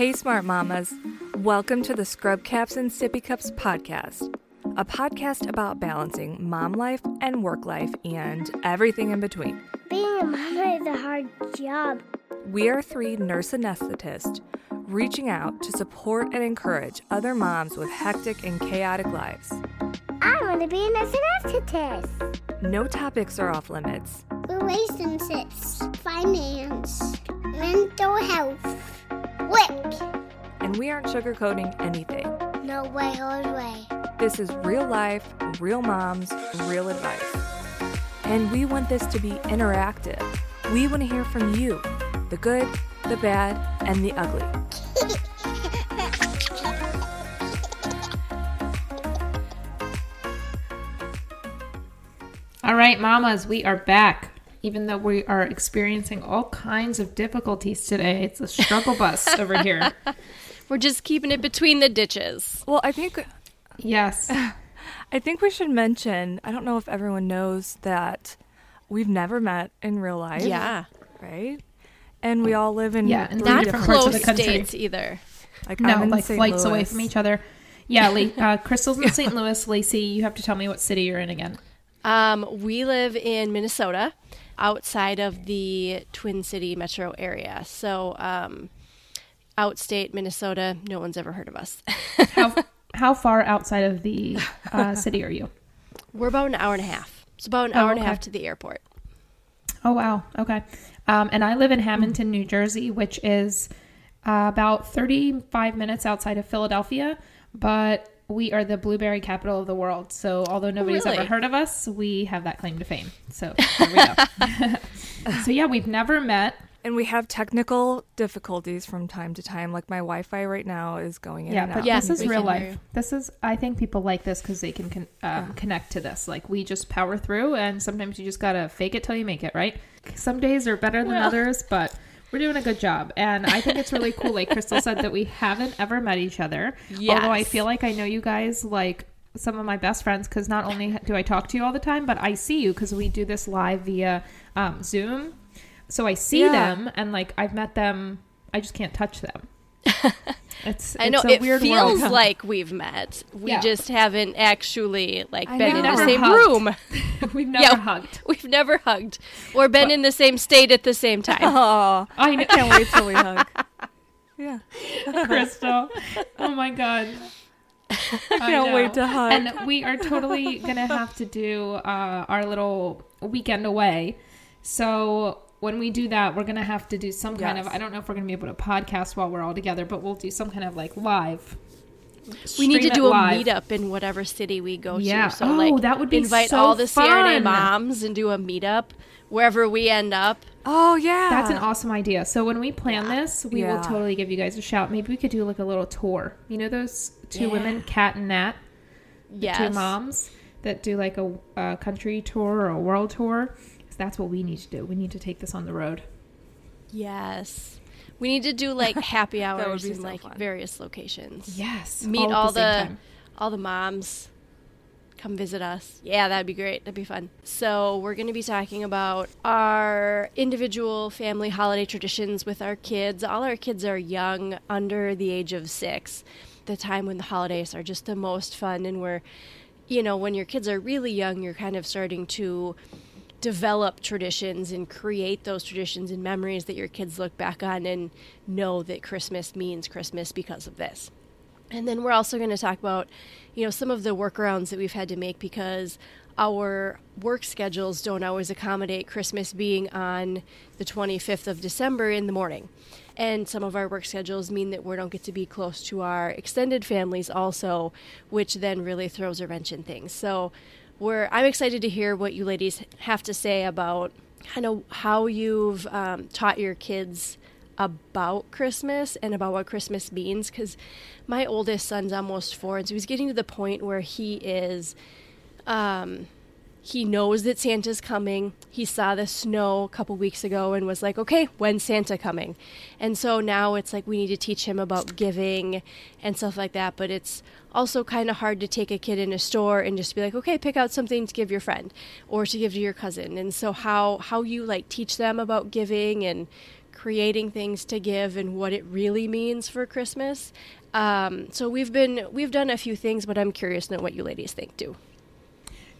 Hey, smart mamas. Welcome to the Scrub Caps and Sippy Cups podcast, a podcast about balancing mom life and work life and everything in between. Being a mama is a hard job. We are three nurse anesthetists reaching out to support and encourage other moms with hectic and chaotic lives. I want to be a nurse anesthetist. No topics are off limits. Relationships, finance, mental health, work. and we aren't sugarcoating anything. No way, no way. This is real life, real moms, real advice. And we want this to be interactive. We want to hear from you the good, the bad, and the ugly. All right, mamas, we are back. Even though we are experiencing all kinds of difficulties today, it's a struggle bus over here. We're just keeping it between the ditches. Well, I think Yes. I think we should mention, I don't know if everyone knows that we've never met in real life. Yeah. Right? And we all live in Yeah, three Not different different parts of close the country. states either. like I'm No, in like St. flights away from each other. Yeah, Le- uh, Crystal's in St. Louis. Lacey, you have to tell me what city you're in again. Um, we live in Minnesota, outside of the Twin City metro area. So, um, outstate Minnesota, no one's ever heard of us. How how far outside of the uh, city are you? We're about an hour and a half. It's about an Oh, hour and a half to the airport. Oh wow. Okay. Um, and I live in Hammonton, New Jersey, which is uh, about 35 minutes outside of Philadelphia, but we are the blueberry capital of the world. So although nobody's Really? ever heard of us, we have that claim to fame. So there we go. so yeah, we've never met. And we have technical difficulties from time to time. Like my Wi Fi right now is going in Yeah, and but out. Yeah, this is real life. you. This is. I think people like this because they can con- um, connect to this. Like we just power through, and sometimes you just gotta fake it till you make it. Right? Some days are better than Well. others, but we're doing a good job. And I think it's really cool. Like Crystal said, that we haven't ever met each other. Although I feel like I know you guys like some of my best friends because not only do I talk to you all the time, but I see you because we do this live via um, Zoom. So I see Yeah. them, and like I've met them. I just can't touch them. It's, I know a it weird feels world. like we've met. We Yeah. just haven't actually like I been know. in the same hugged. room. We've never Yeah. hugged. We've never hugged or been in the same state at the same time. Oh, I I can't wait till we hug. Yeah. Crystal. Oh my god. I can't wait to hug. And we are totally gonna have to do uh, our little weekend away. So when we do that, we're gonna have to do some kind Yes. of I don't know if we're gonna be able to podcast while we're all together, but we'll do some kind of like live. we need to do a live. meetup in whatever city we go Yeah. to. So Oh, like that would be invite so all the CRNA moms and do a meetup wherever we end up. Oh, yeah. That's an awesome idea. So when we plan this, we will totally give you guys a shout. Maybe we could do like a little tour. You know those two Yeah. women, Kat and Nat? Yes. two moms that do like a, a country tour or a world tour. That's what we need to do. We need to take this on the road. Yes. We need to do like happy hours in so like fun. various locations. Yes, Meet at all same the, all the moms. Come visit us. Yeah, that'd be great. That'd be fun. So, we're going to be talking about our individual family holiday traditions with our kids. All our kids are young, under the age of six. The time when the holidays are just the most fun, and we're, you know, when your kids are really young, you're kind of starting to develop traditions and create those traditions and memories that your kids look back on and know that Christmas means Christmas because of this. And then we're also going to talk about, you know, some of the workarounds that we've had to make because our work schedules don't always accommodate Christmas being on the 25th of December in the morning. And some of our work schedules mean that we don't get to be close to our extended families also, which then really throws a wrench in things. So we're I'm excited to hear what you ladies have to say about kind of how you've um, taught your kids about Christmas and about what Christmas means because my oldest son's almost four, and so he's getting to the point where he is, um, he knows that Santa's coming. He saw the snow a couple weeks ago and was like, okay, when's Santa coming? And so now it's like we need to teach him about giving and stuff like that, but it's also kind of hard to take a kid in a store and just be like, okay, pick out something to give your friend or to give to your cousin. And so how how you like teach them about giving and creating things to give and what it really means for Christmas. Um, so we've been we've done a few things, but I'm curious to know what you ladies think too.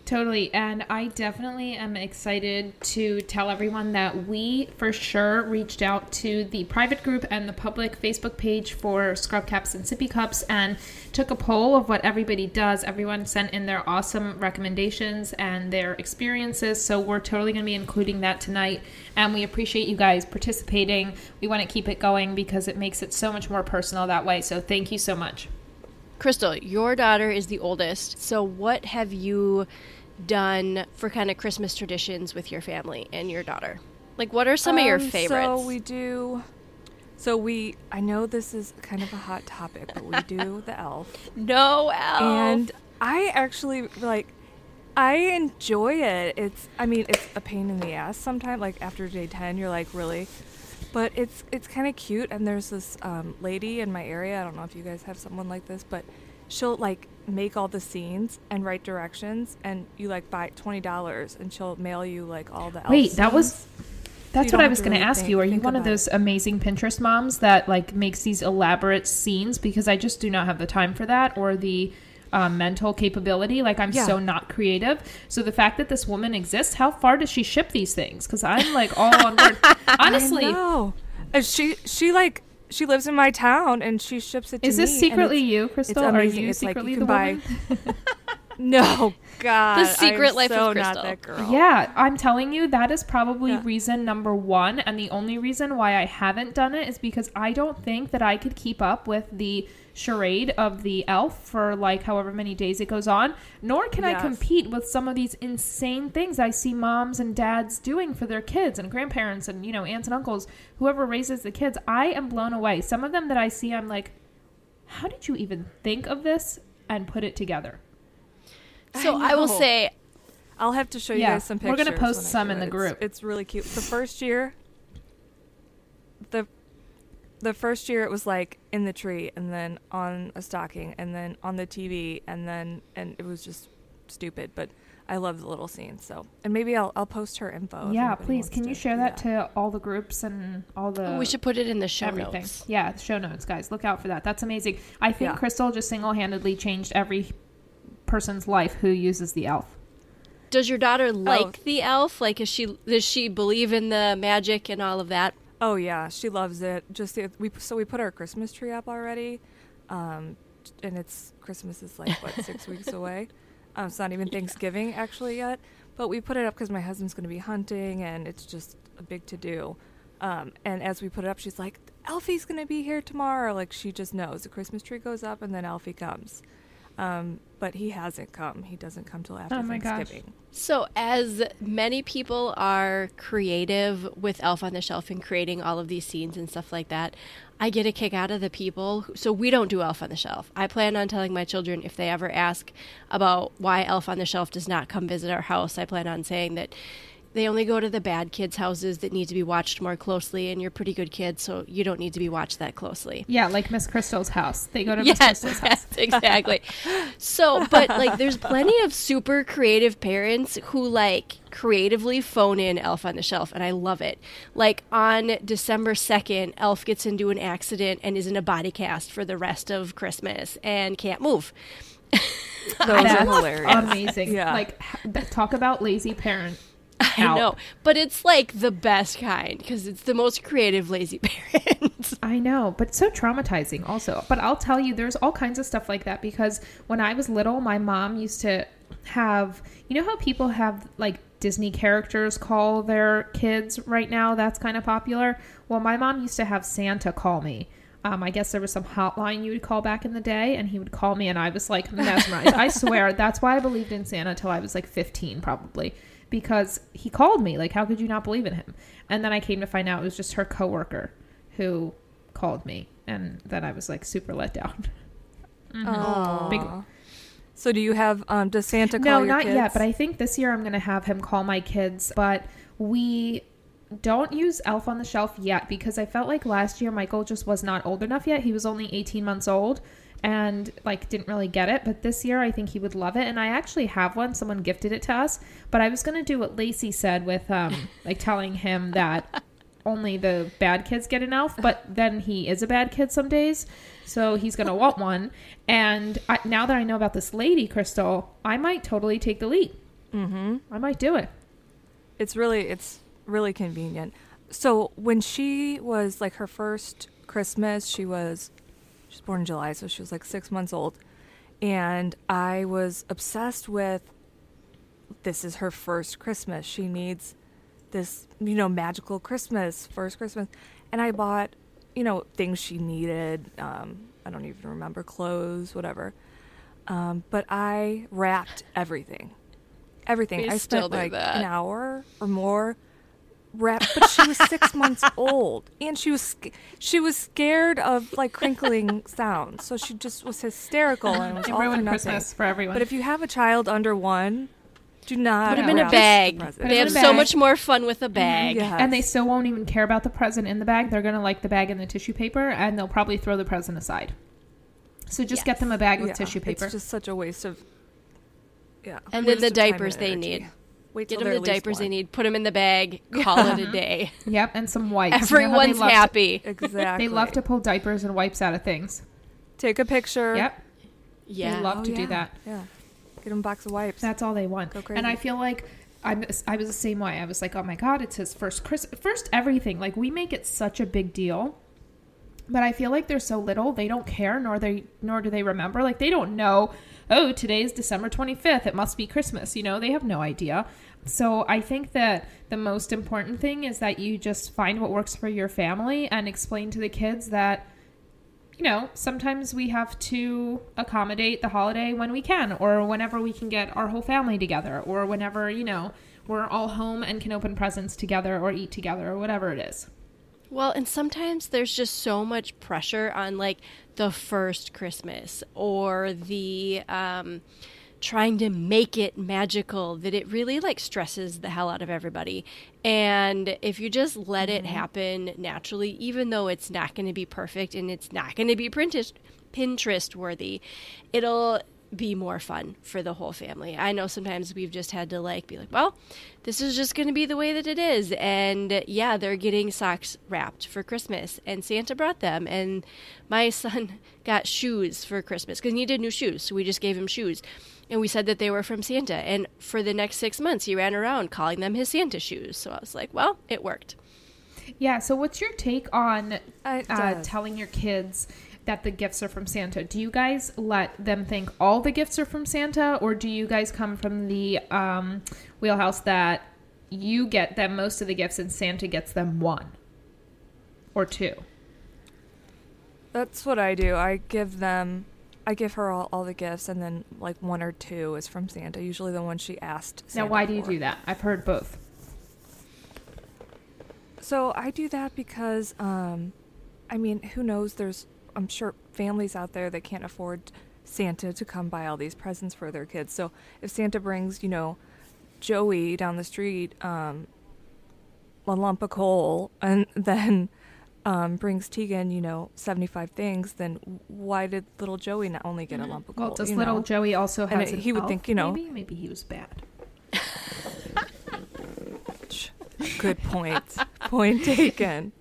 Totally. And I definitely am excited to tell everyone that we for sure reached out to the private group and the public Facebook page for Scrub Caps and Sippy Cups and took a poll of what everybody does. Everyone sent in their awesome recommendations and their experiences. So we're totally going to be including that tonight. And we appreciate you guys participating. We want to keep it going because it makes it so much more personal that way. So thank you so much. Crystal, your daughter is the oldest. So what have you done for kind of Christmas traditions with your family and your daughter? Like, what are some of your Um, favorites? So we do. So we. I know this is kind of a hot topic, but we do the elf, no elf. and I actually like. I enjoy it. It's. I mean, it's a pain in the ass sometimes. Like after day ten, you're like, really. But it's it's kind of cute, and there's this um, lady in my area. I don't know if you guys have someone like this, but she'll like make all the scenes and write directions, and you like buy twenty dollars, and she'll mail you like all the. Wait, that was. That's what I was going to ask think- you. Are you one of about it. those amazing Pinterest moms that like makes these elaborate scenes because I just do not have the time for that or the um, mental capability. Like I'm Yeah. so not creative. So the fact that this woman exists, how far does she ship these things? Because I'm like all on board. Honestly, No, she she like she lives in my town and she ships it. To is this me, secretly you, Crystal? Are you It's like secretly you the can woman? No, God, The secret I'm life of so Crystal. Not that girl. Yeah, I'm telling you, that is probably Yeah. reason number one. And the only reason why I haven't done it is because I don't think that I could keep up with the charade of the elf for like however many days it goes on, nor can I compete with some of these insane things I see moms and dads doing for their kids and grandparents and, you know, aunts and uncles, whoever raises the kids. I am blown away. Some of them that I see, I'm like, how did you even think of this and put it together? So I I, will say, I'll have to show you Yeah, guys some pictures. we're gonna post some do in the group. It's, it's really cute. The first year, the the first year it was like in the tree and then on a stocking and then on the TV and then and it was just stupid. But I love the little scenes. So and maybe I'll I'll post her info. yeah, please. wants Can you share do that to all the groups and all the oh, we should put it in the show everything? notes. Yeah, the show notes, guys. Look out for that. That's amazing. I think Yeah. Crystal just single-handedly changed every person's life who uses the elf. Does your daughter Oh. like the elf? Like, is she does she believe in the magic and all of that? Oh yeah, she loves it. Just the, we so we put our Christmas tree up already, um, and it's Christmas is like what six weeks away. Um, it's not even Thanksgiving actually yet, but we put it up because my husband's going to be hunting, and it's just a big to do. Um, and as we put it up, she's like, "Alfie's going to be here tomorrow." Like she just knows the Christmas tree goes up, and then Alfie comes. Um, but he hasn't come. He doesn't come till after Oh my gosh. Thanksgiving. So, as many people are creative with Elf on the Shelf and creating all of these scenes and stuff like that, I get a kick out of the people. Who, so, we don't do Elf on the Shelf. I plan on telling my children if they ever ask about why Elf on the Shelf does not come visit our house, I plan on saying that they only go to the bad kids' houses that need to be watched more closely, and you're pretty good kids, so you don't need to be watched that closely. Yeah, like Miss Crystal's house. They go to Miss Crystal's house. yes, exactly. So, but like, there's plenty of super creative parents who like creatively phone in Elf on the Shelf, and I love it. Like on December 2nd, Elf gets into an accident and is in a body cast for the rest of Christmas and can't move. Those are hilarious. amazing. Yeah. Like talk about lazy parent. I Out. know, but it's like the best kind because it's the most creative lazy parents. I know, but so traumatizing also. But I'll tell you, there's all kinds of stuff like that because when I was little, my mom used to have, you know, how people have like Disney characters call their kids right now? That's kind of popular. Well, my mom used to have Santa call me. Um, I guess there was some hotline you would call back in the day, and he would call me, and I was like mesmerized. I swear, that's why I believed in Santa till I was like 15, probably, because he called me. Like, how could you not believe in him? And then I came to find out it was just her coworker who called me, and then I was like super let down. Aw. Big- So do you have um does Santa call no, your not kids? yet, but I think this year I'm going to have him call my kids, but we don't use Elf on the Shelf yet because I felt like last year Michael just was not old enough yet. He was only 18 months old and like didn't really get it, but this year I think he would love it and I actually have one. Someone gifted it to us, but I was going to do what Lacey said with um like telling him that only the bad kids get an elf, but then he is a bad kid some days, so he's gonna want one. And I, now that I know about this lady, Crystal, I might totally take the lead. Mm-hmm. I might do it. It's really it's really convenient. So when she was like her first Christmas, she was she was born in July, so she was like six months old, and I was obsessed with. This is her first Christmas. She needs this, you know, magical Christmas, first Christmas, and I bought, you know, things she needed. Um, I don't even remember clothes, whatever. Um, but I wrapped everything, everything. We I still spent like that. an hour or more wrap but she was six months old and she was she was scared of like crinkling sounds so she just was hysterical and it was You all for ruined nothing. Christmas for everyone. but if you have a child under one do not Put them Yeah. in a bag. the present. Put They 'em have in so much more fun with a mm, bag. Yes. and they still won't even care about the present in the bag. They're gonna like the bag and the tissue paper, and they'll probably throw the present aside. So just get them a bag with Yeah, tissue paper. it's just such a waste of yeah And then the diapers and they energy. need. Wait Get them the at least diapers they need. Put them in the bag. Call it a day. Yep, and some wipes. You know how they Everyone's to- happy. exactly They love to pull diapers and wipes out of things. take a picture Yep, Yeah. they love Oh, to do oh, that. yeah get them a box of wipes That's all they want. Go And I feel like I'm, I was the same way. I was like, oh my god, it's his first Chris, first everything. Like we make it such a big deal, but I feel like they're so little, they don't care, nor they nor do they remember. Like they don't know. Oh, today's December 25th. It must be Christmas. You know, they have no idea. So I think that the most important thing is that you just find what works for your family and explain to the kids that you know, sometimes we have to accommodate the holiday when we can, or whenever we can get our whole family together, or whenever, you know, we're all home and can open presents together or eat together or whatever it is. Well, and sometimes there's just so much pressure on like the first Christmas or the um, trying to make it magical that it really like stresses the hell out of everybody. And if you just let it happen naturally, even though it's not going to be perfect and it's not going to be Pinterest Pinterest worthy, it'll be more fun for the whole family. I know sometimes we've just had to like be like, well, this is just going to be the way that it is. And yeah, they're getting socks wrapped for Christmas and Santa brought them and my son got shoes for Christmas cuz he needed new shoes. So we just gave him shoes. And we said that they were from Santa and for the next 6 months he ran around calling them his Santa shoes. So I was like, well, it worked. Yeah, so what's your take on uh, telling your kids that the gifts are from Santa? Do you guys let them think all the gifts are from Santa, or do you guys come from the um, wheelhouse that you get them most of the gifts and Santa gets them one or two? That's what I do. I give them, I give her all, all the gifts, and then like one or two is from Santa. Usually the one she asked. Now, Santa why do you for. do that? I've heard both. So I do that because, um, I mean, who knows? There's, I'm sure, families out there that can't afford Santa to come buy all these presents for their kids. So if Santa brings, you know, Joey down the street, um, a lump of coal, and then um, brings Tegan, you know, 75 things, then why did little Joey not only get a lump of coal? Well, does little know? Joey also have an he would elf, think, you know- maybe maybe he was bad. Good point. point taken.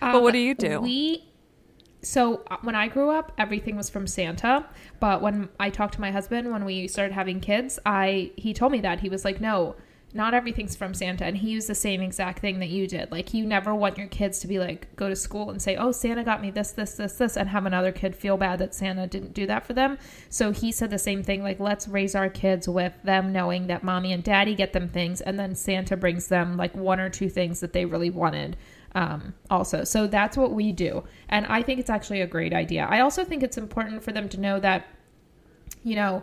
But what do you do? Um, We so uh, when I grew up, everything was from Santa. But when I talked to my husband when we started having kids, I he told me that he was like, no. Not everything's from Santa, and he used the same exact thing that you did. Like, you never want your kids to be like, go to school and say, "Oh, Santa got me this, this, this, this," and have another kid feel bad that Santa didn't do that for them. So he said the same thing. Like, let's raise our kids with them knowing that mommy and daddy get them things, and then Santa brings them like one or two things that they really wanted um, also. So that's what we do. And I think it's actually a great idea. I also think it's important for them to know that, you know,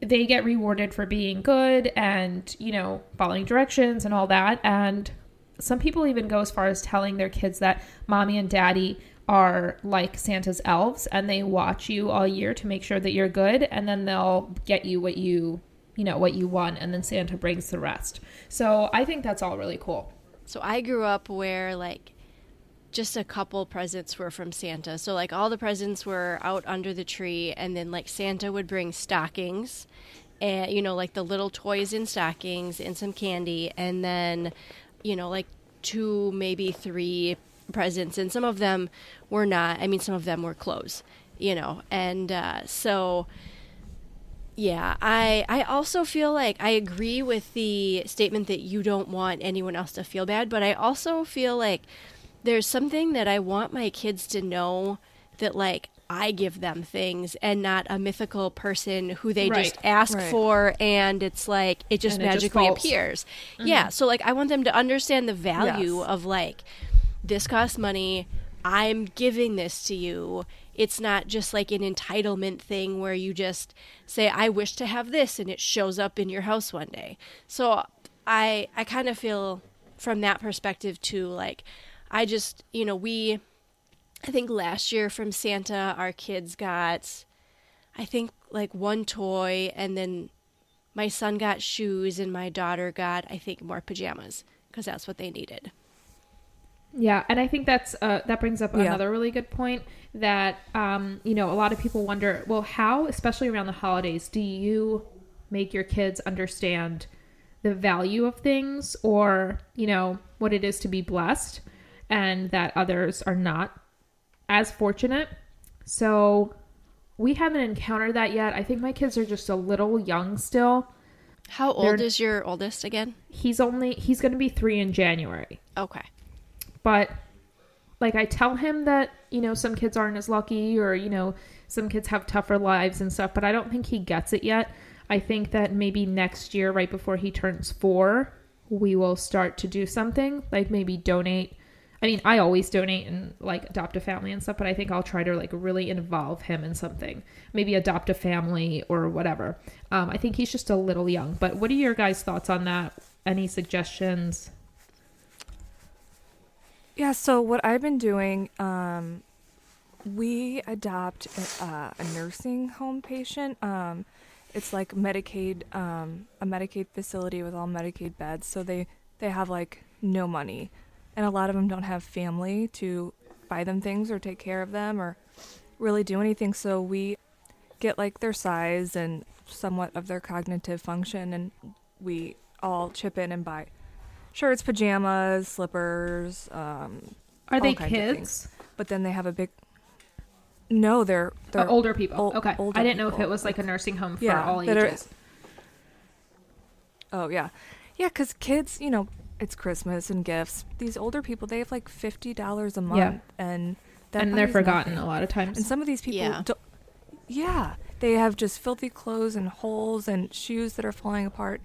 they get rewarded for being good and, you know, following directions and all that. And some people even go as far as telling their kids that mommy and daddy are like Santa's elves and they watch you all year to make sure that you're good and then they'll get you what you you know what you want and then Santa brings the rest. So I think that's all really cool. So I grew up where like just a couple presents were from Santa. So like all the presents were out under the tree and then like Santa would bring stockings and you know like the little toys in stockings and some candy and then you know like two, maybe three presents, and some of them were not. I mean, some of them were clothes, you know, and uh, so. Yeah, I I also feel like I agree with the statement that you don't want anyone else to feel bad, but I also feel like there's something that I want my kids to know that like I give them things and not a mythical person who they Right. just ask Right. for and it's like it just And it just magically appears. Mm-hmm. Yeah, so like I want them to understand the value Yes. of like this costs money. I'm giving this to you. It's not just like an entitlement thing where you just say I wish to have this and it shows up in your house one day. So I I kind of feel from that perspective too like I just, you know, we I think last year from Santa our kids got I think like one toy and then my son got shoes and my daughter got I think more pajamas because that's what they needed. Yeah, and I think that's uh, that brings up Yeah. another really good point that um, you know a lot of people wonder, well, how, especially around the holidays, do you make your kids understand the value of things, or you know what it is to be blessed, and that others are not as fortunate. So we haven't encountered that yet. I think my kids are just a little young still. How old They're- is your oldest again? He's only he's going to be three in January. Okay. But like I tell him that you know some kids aren't as lucky or you know some kids have tougher lives and stuff but I don't think he gets it yet. I think that maybe next year right before he turns 4 we will start to do something like maybe donate I mean I always donate and like adopt a family and stuff but I think I'll try to like really involve him in something. Maybe adopt a family or whatever. Um, I think he's just a little young. But what are your guys thoughts on that? Any suggestions? Yeah, so what I've been doing, um, we adopt a, uh, a nursing home patient. Um, it's like Medicaid, um, a Medicaid facility with all Medicaid beds. So they they have like no money, and a lot of them don't have family to buy them things or take care of them or really do anything. So we get like their size and somewhat of their cognitive function, and we all chip in and buy shirts, pajamas, slippers. Um, Are all they kinds of kids? things. but then they have a big. No, they're Oh, they're older people. ol- okay. older I didn't know if it was like a nursing home for Yeah, all that are- ages. Oh yeah, yeah. Because kids, you know, it's Christmas and gifts. These older people, they have like fifty dollars a month, Yeah. and that and they're forgotten nothing. a lot of times. And some of these people, Yeah. don't, yeah, they have just filthy clothes and holes and shoes that are falling apart.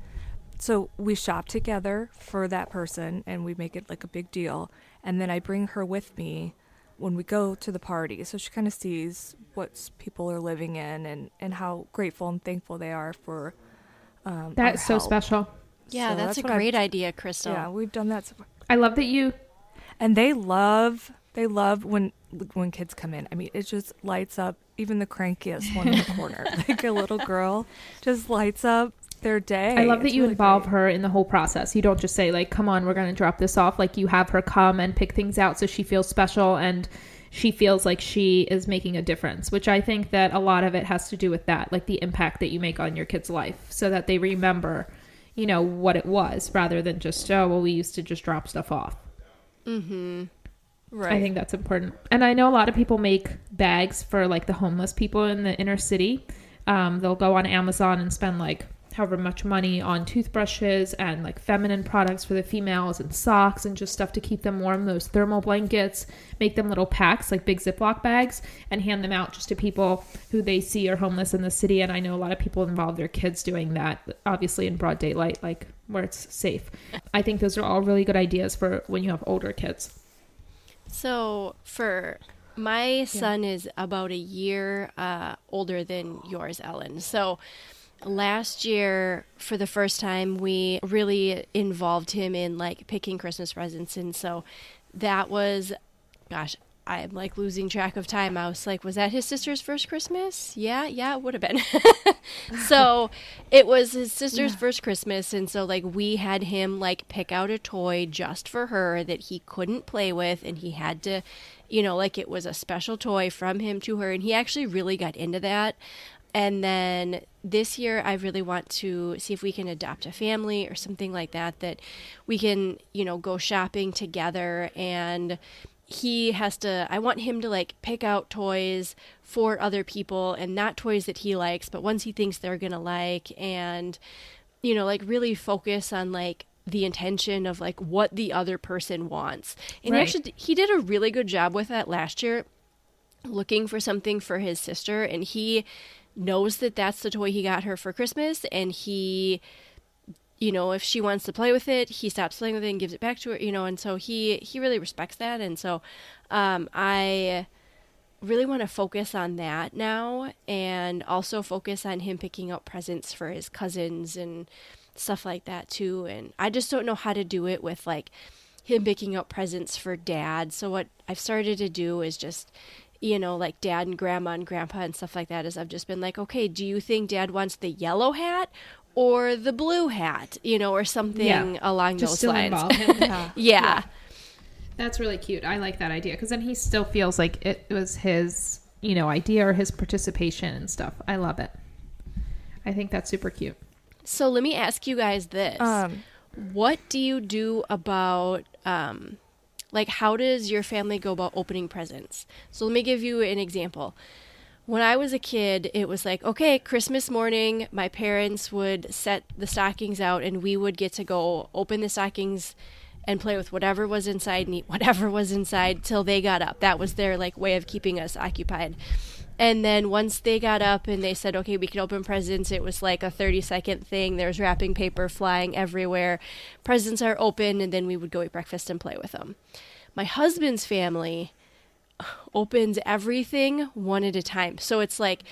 So we shop together for that person, and we make it like a big deal. And then I bring her with me when we go to the party, so she kind of sees what people are living in and and how grateful and thankful they are for. Um, That's our so help. special. Yeah, So that's, what a I've- great idea, Crystal. Yeah, we've done that. So I love that you. and they love they love when when kids come in. I mean, it just lights up even the crankiest one in the corner. like a little girl just lights up their day. I love that It's you really involve great. her in the whole process. You don't just say like, "Come on, we're going to drop this off." Like you have her come and pick things out so she feels special and she feels like she is making a difference. Which I think that a lot of it has to do with that, like the impact that you make on your kid's life, so that they remember, you know, what it was rather than just, "Oh, well, we used to just drop stuff off." Mhm. Right. I think that's important. And I know a lot of people make bags for like the homeless people in the inner city. Um, they'll go on Amazon and spend like however much money on toothbrushes and like feminine products for the females and socks and just stuff to keep them warm. Those thermal blankets, make them little packs like big Ziploc bags and hand them out just to people who they see are homeless in the city. And I know a lot of people involve their kids doing that, obviously in broad daylight, like where it's safe. I think those are all really good ideas for when you have older kids. So for my son is about a year uh, older than yours, Ellen. So last year, for the first time, we really involved him in like picking Christmas presents, and so that was, gosh. I'm like losing track of time. I was like, was that his sister's first Christmas? Yeah, yeah, it would have been. so it was his sister's first Christmas, and so like we had him like pick out a toy just for her that he couldn't play with, and he had to, you know, like it was a special toy from him to her, and he actually really got into that. And then this year, I really want to see if we can adopt a family or something like that, that we can, you know, go shopping together. And he has to i want him to like pick out toys for other people and not toys that he likes but ones he thinks they're gonna like. And you know like really focus on like the intention of like what the other person wants. And Right. actually he did a really good job with that last year looking for something for his sister. And he knows that that's the toy he got her for christmas and he you know if she wants to play with it he stops playing with it and gives it back to her you know and so he he really respects that and so um i really want to focus on that now and also focus on him picking up presents for his cousins and stuff like that too and i just don't know how to do it with like him picking up presents for dad. So what i've started to do is just you know like dad and grandma and grandpa and stuff like that is i've just been like okay do you think dad wants the yellow hat or the blue hat you know or something Yeah. along Just those lines involve him. Yeah. yeah. That's really cute. I like that idea because then he still feels like it was his, you know, idea or his participation and stuff. I love it. I think that's super cute. so let me ask you guys this Um, what do you do about um like how does your family go about opening presents? So let me give you an example. When i was a kid it was like okay christmas morning my parents would set the stockings out and we would get to go open the stockings and play with whatever was inside and eat whatever was inside till they got up. That was their like way of keeping us occupied and then once they got up and they said, okay, we can open presents, it was like a 30 second thing. There's wrapping paper flying everywhere. Presents are open, and then we would go eat breakfast and play with them. My husband's family opens everything one at a time. So it's like,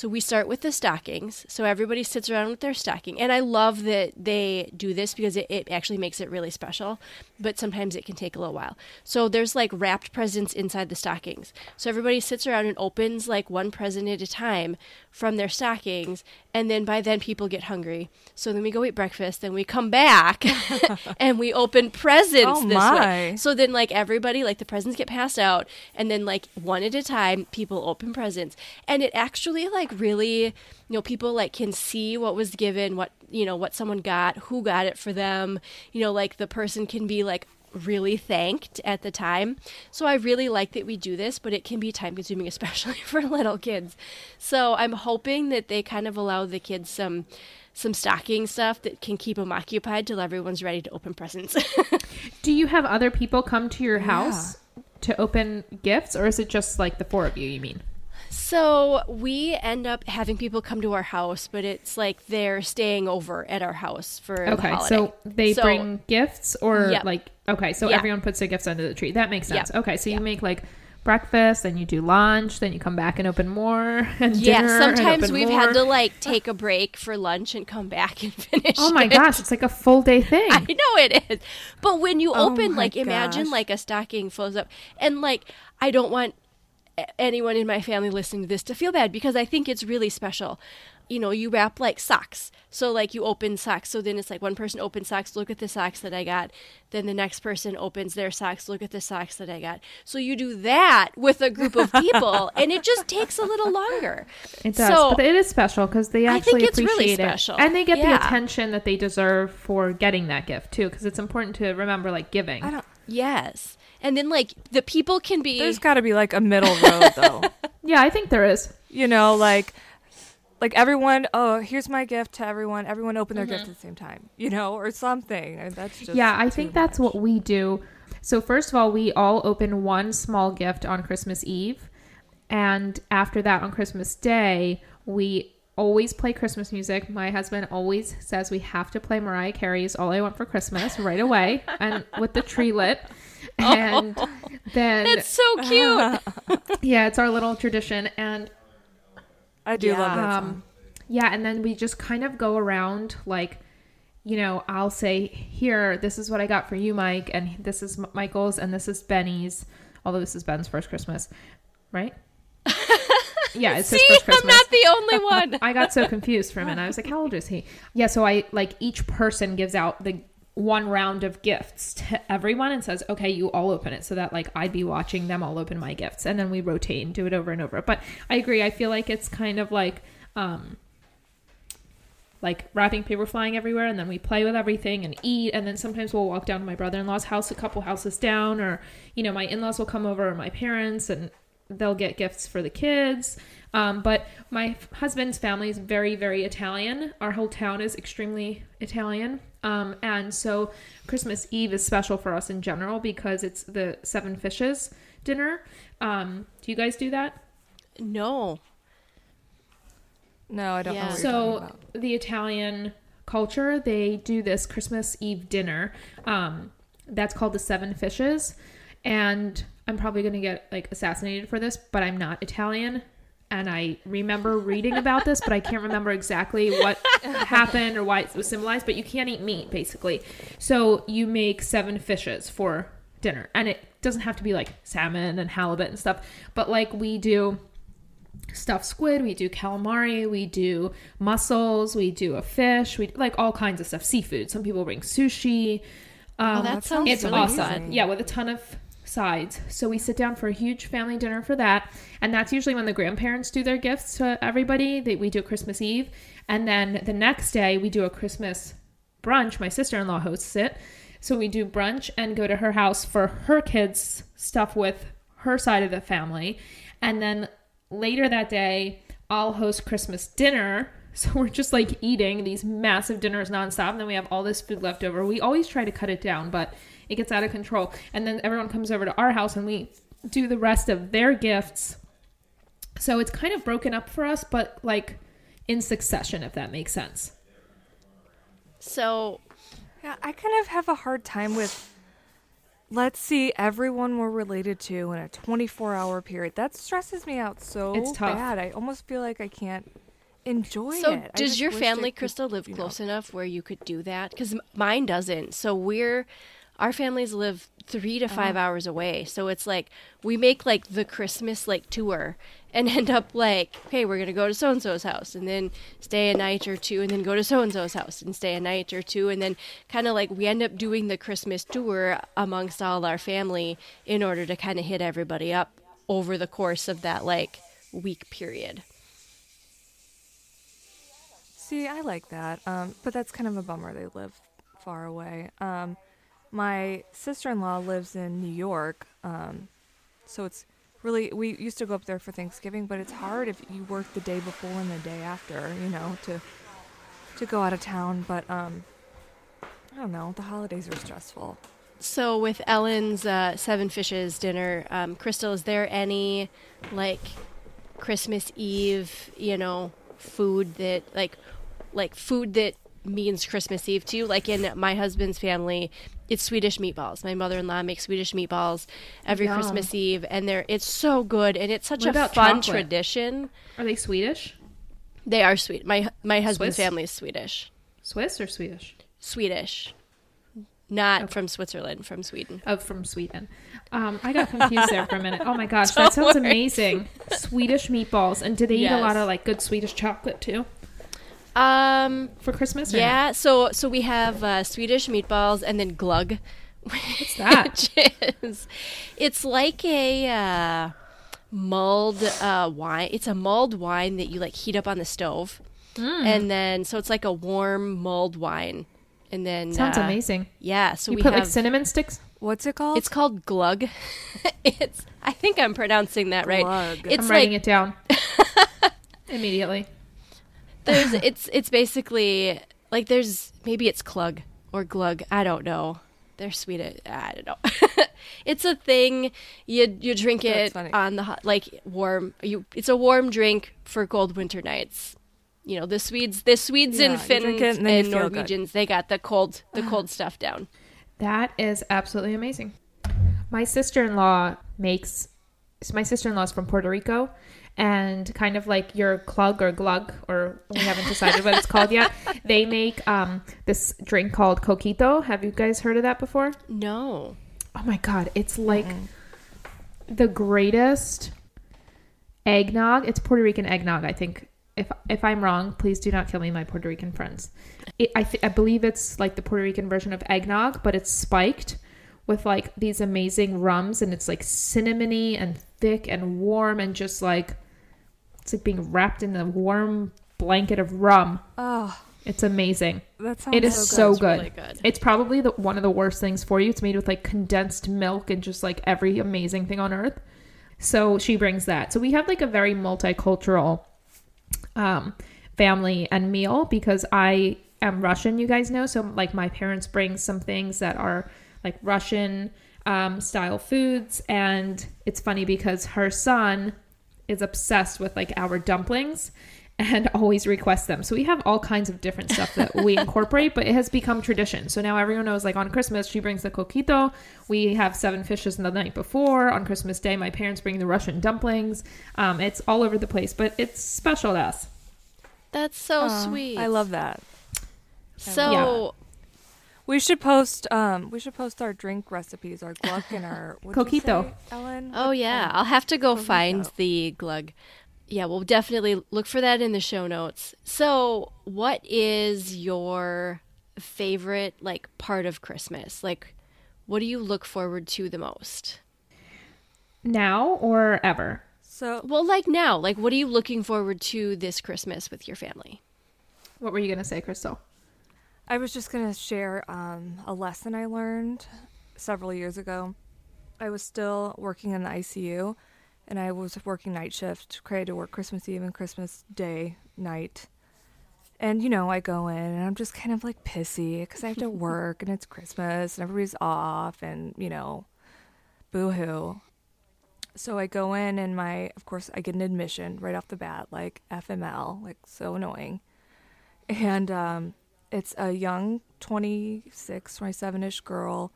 so we start with the stockings. So everybody sits around with their stocking. And I love that they do this because it, it actually makes it really special. But sometimes it can take a little while. So there's like wrapped presents inside the stockings. So everybody sits around and opens like one present at a time from their stockings. And then by then people get hungry. So then we go eat breakfast. Then we come back and we open presents Oh, this way. my. So then, like everybody, like the presents get passed out, and then like one at a time, people open presents, and it actually like really, you know, people like can see what was given, what you know, what someone got, who got it for them. You know, like the person can be like really thanked at the time. So I really like that we do this, but it can be time consuming, especially for little kids. So I'm hoping that they kind of allow the kids some some stocking stuff that can keep them occupied till everyone's ready to open presents. Do you have other people come to your house to open gifts, or is it just like the four of you? You mean? So we end up having people come to our house, but it's like they're staying over at our house for Okay, holiday. so they So- bring gifts, or Yep. like okay, so everyone puts their gifts under the tree. That makes sense. Yep. Okay, so you make like breakfast, then you do lunch, then you come back and open more, and yeah. Sometimes we've more. had to like take a break for lunch and come back and finish. Oh my it. gosh, it's like a full day thing. I know it is. But when you Oh open, like, imagine like a stocking fills up. And like, I don't want anyone in my family listening to this to feel bad because I think it's really special. You know, you wrap like socks. So, like, you open socks. So then it's like one person opens socks, look at the socks that I got. Then the next person opens their socks, look at the socks that I got. So you do that with a group of people, and it just takes a little longer. It does, So- but it is special because they I actually think it's really appreciate it, special. and they get the attention that they deserve for getting that gift too. Because it's important to remember, like giving. I don't. Yes. And then, like, the people can be. There's got to be like a middle road though. Yeah, I think there is. you know, like like everyone. Oh, here's my gift to everyone. Everyone open their gift mm-hmm. at the same time. You know, or something. And That's just yeah, I too think that's what we do. So first of all, we all open one small gift on Christmas Eve, and after that, on Christmas Day, we always play Christmas music. My husband always says we have to play Mariah Carey's "All I Want for Christmas" right away, and with the tree lit. And then, That's so cute. yeah, it's our little tradition. And I do love Yeah. that song. um, yeah, and then we just kind of go around like, you know, I'll say, "Here, this is what I got for you, Mike, and this is M- Michael's, and this is Benny's." Although this is Ben's first Christmas, right? yeah, it's his See, first I'm not the only one. I got so confused for a minute. I was like, "How old is he?" Yeah, so I like each person gives out the one round of gifts to everyone and says, "Okay, you all open it." So that like I'd be watching them all open my gifts, and then we rotate and do it over and over. But I agree. I feel like it's kind of like um, like wrapping paper flying everywhere and then we play with everything and eat and then sometimes we'll walk down to my brother-in-law's house a couple houses down or you know my in-laws will come over or my parents and they'll get gifts for the kids um, but my husband's family is very very italian our whole town is extremely italian um, and so christmas eve is special for us in general because it's the seven fishes dinner um, do you guys do that No. No, I don't know Yeah. what you're so talking about. the Italian culture, they do this Christmas Eve dinner. Um, that's called the Seven Fishes, and I'm probably gonna get like assassinated for this, but I'm not Italian. And I remember reading about this, but I can't remember exactly what happened or why it was symbolized. But you can't eat meat, basically. So you make seven fishes for dinner. And it doesn't have to be like salmon and halibut and stuff, but like we do stuffed squid, we do calamari, we do mussels, we do a fish, we like all kinds of stuff, seafood. Some people bring sushi. Um, Oh, that sounds it's really awesome. fun. Yeah, with a ton of sides. So we sit down for a huge family dinner for that, and that's usually when the grandparents do their gifts to everybody. They, we do Christmas Eve, and then the next day we do a Christmas brunch. My sister-in-law hosts it. So we do brunch and go to her house for her kids' stuff with her side of the family. And then later that day, I'll host Christmas dinner. So we're just like eating these massive dinners nonstop. And then we have all this food left over. We always try to cut it down, but it gets out of control. And then everyone comes over to our house and we do the rest of their gifts. So it's kind of broken up for us, but like in succession, if that makes sense. So Yeah, I kind of have a hard time with let's see everyone we're related to in a 24 hour period. That stresses me out so It's tough. bad. I almost feel like I can't enjoy So, it. So, does your family, it could, Crystal, live you know- close enough where you could do that? Because mine doesn't. So we're, our families live three to 5 Oh. hours away. So it's like we make like the Christmas like tour and end up like, hey, we're gonna go to so and so's house and then stay a night or two, and then go to so and so's house and stay a night or two, and then kind of like we end up doing the Christmas tour amongst all our family in order to kind of hit everybody up over the course of that like week period. See, I like that. Um, but that's kind of a bummer. They live far away. Um, my sister-in-law lives in New York, um, so it's really we used to go up there for Thanksgiving, but it's hard if you work the day before and the day after, you know, to to go out of town. But um, I don't know. The holidays are stressful. So with Ellen's uh, Seven Fishes dinner, um, Crystal, is there any like Christmas Eve, you know, food that like like food that means Christmas Eve to you? Like in my husband's family, it's Swedish meatballs. My mother-in-law makes Swedish meatballs every Yum. Christmas Eve, and they're it's so good, and it's such What a fun chocolate? tradition. Are they Swedish? They are sweet. My my husband's Swiss? family is Swedish. Swiss or Swedish? Swedish, not Okay. from Switzerland, from Sweden. Oh, from Sweden. Um, I got confused there for a minute. Oh my gosh, that sounds amazing. Swedish meatballs. And do they eat a lot of like good Swedish chocolate too Um, for Christmas? or no? Yeah, so so we have uh, Swedish meatballs and then glug. What's that? It's like a uh, mulled uh, wine. It's a mulled wine that you like heat up on the stove, Mm. and then so it's like a warm mulled wine, and then Sounds uh, amazing. Yeah, so you we put have like cinnamon sticks? What's it called? it's called glug. it's I think I'm pronouncing that right. Glug. It's I'm like writing it down immediately. There's it's it's basically like there's maybe it's clug or glug i don't know they're sweet i don't know it's a thing you you drink That's it funny. on the hot like warm you it's a warm drink for cold winter nights you know the swedes the swedes Yeah, and finns and and feel good. norwegians they got the cold the cold stuff down That is absolutely amazing. My sister in law makes. So my sister in law is from Puerto Rico, and kind of like your clug or glug, or we haven't decided what it's called yet. They make um, this drink called coquito. Have you guys heard of that before? no Oh my god, it's like the greatest eggnog. It's Puerto Rican eggnog, I think. If if I'm wrong, please do not kill me, my Puerto Rican friends. It, I th- I believe it's like the Puerto Rican version of eggnog, but it's spiked with like these amazing rums, and it's like cinnamony and thick and warm, and just like it's like being wrapped in a warm blanket of rum. Oh, It's amazing. that sounds It is so It's good. really good. It's probably the, one of the worst things for you. It's made with like condensed milk and just like every amazing thing on earth. So she brings that. So we have like a very multicultural um, family and meal because I am Russian, you guys know. So like my parents bring some things that are like Russian um, style foods. And it's funny because her son is obsessed with like our dumplings and always requests them. So we have all kinds of different stuff that we incorporate, but it has become tradition. So now everyone knows like on Christmas, she brings the coquito. We have seven fishes the night before. On Christmas Day, my parents bring the Russian dumplings. Um, it's all over the place, but it's special to us. That's so Aw, sweet. I love that. So We should post. Um, we should post our drink recipes, our glug and our Coquito. say, Ellen. Oh What- yeah, um, I'll have to go Coquito. find the glug. Yeah, we'll definitely look for that in the show notes. So, what is your favorite like part of Christmas? Like what do you look forward to the most? Now or ever? So Well, like now, like what are you looking forward to this Christmas with your family? What were you going to say, Crystal? I was just gonna share um, a lesson I learned several years ago. I was still working in the ICU, and I was working night shift. Created to work Christmas Eve and Christmas Day night. And you know, I go in and I'm just kind of like pissy because I have to work and it's Christmas and everybody's off and you know, boo hoo. So I go in and my, of course, I get an admission right off the bat, like FML, like so annoying. And um, it's a young 26, 27 ish girl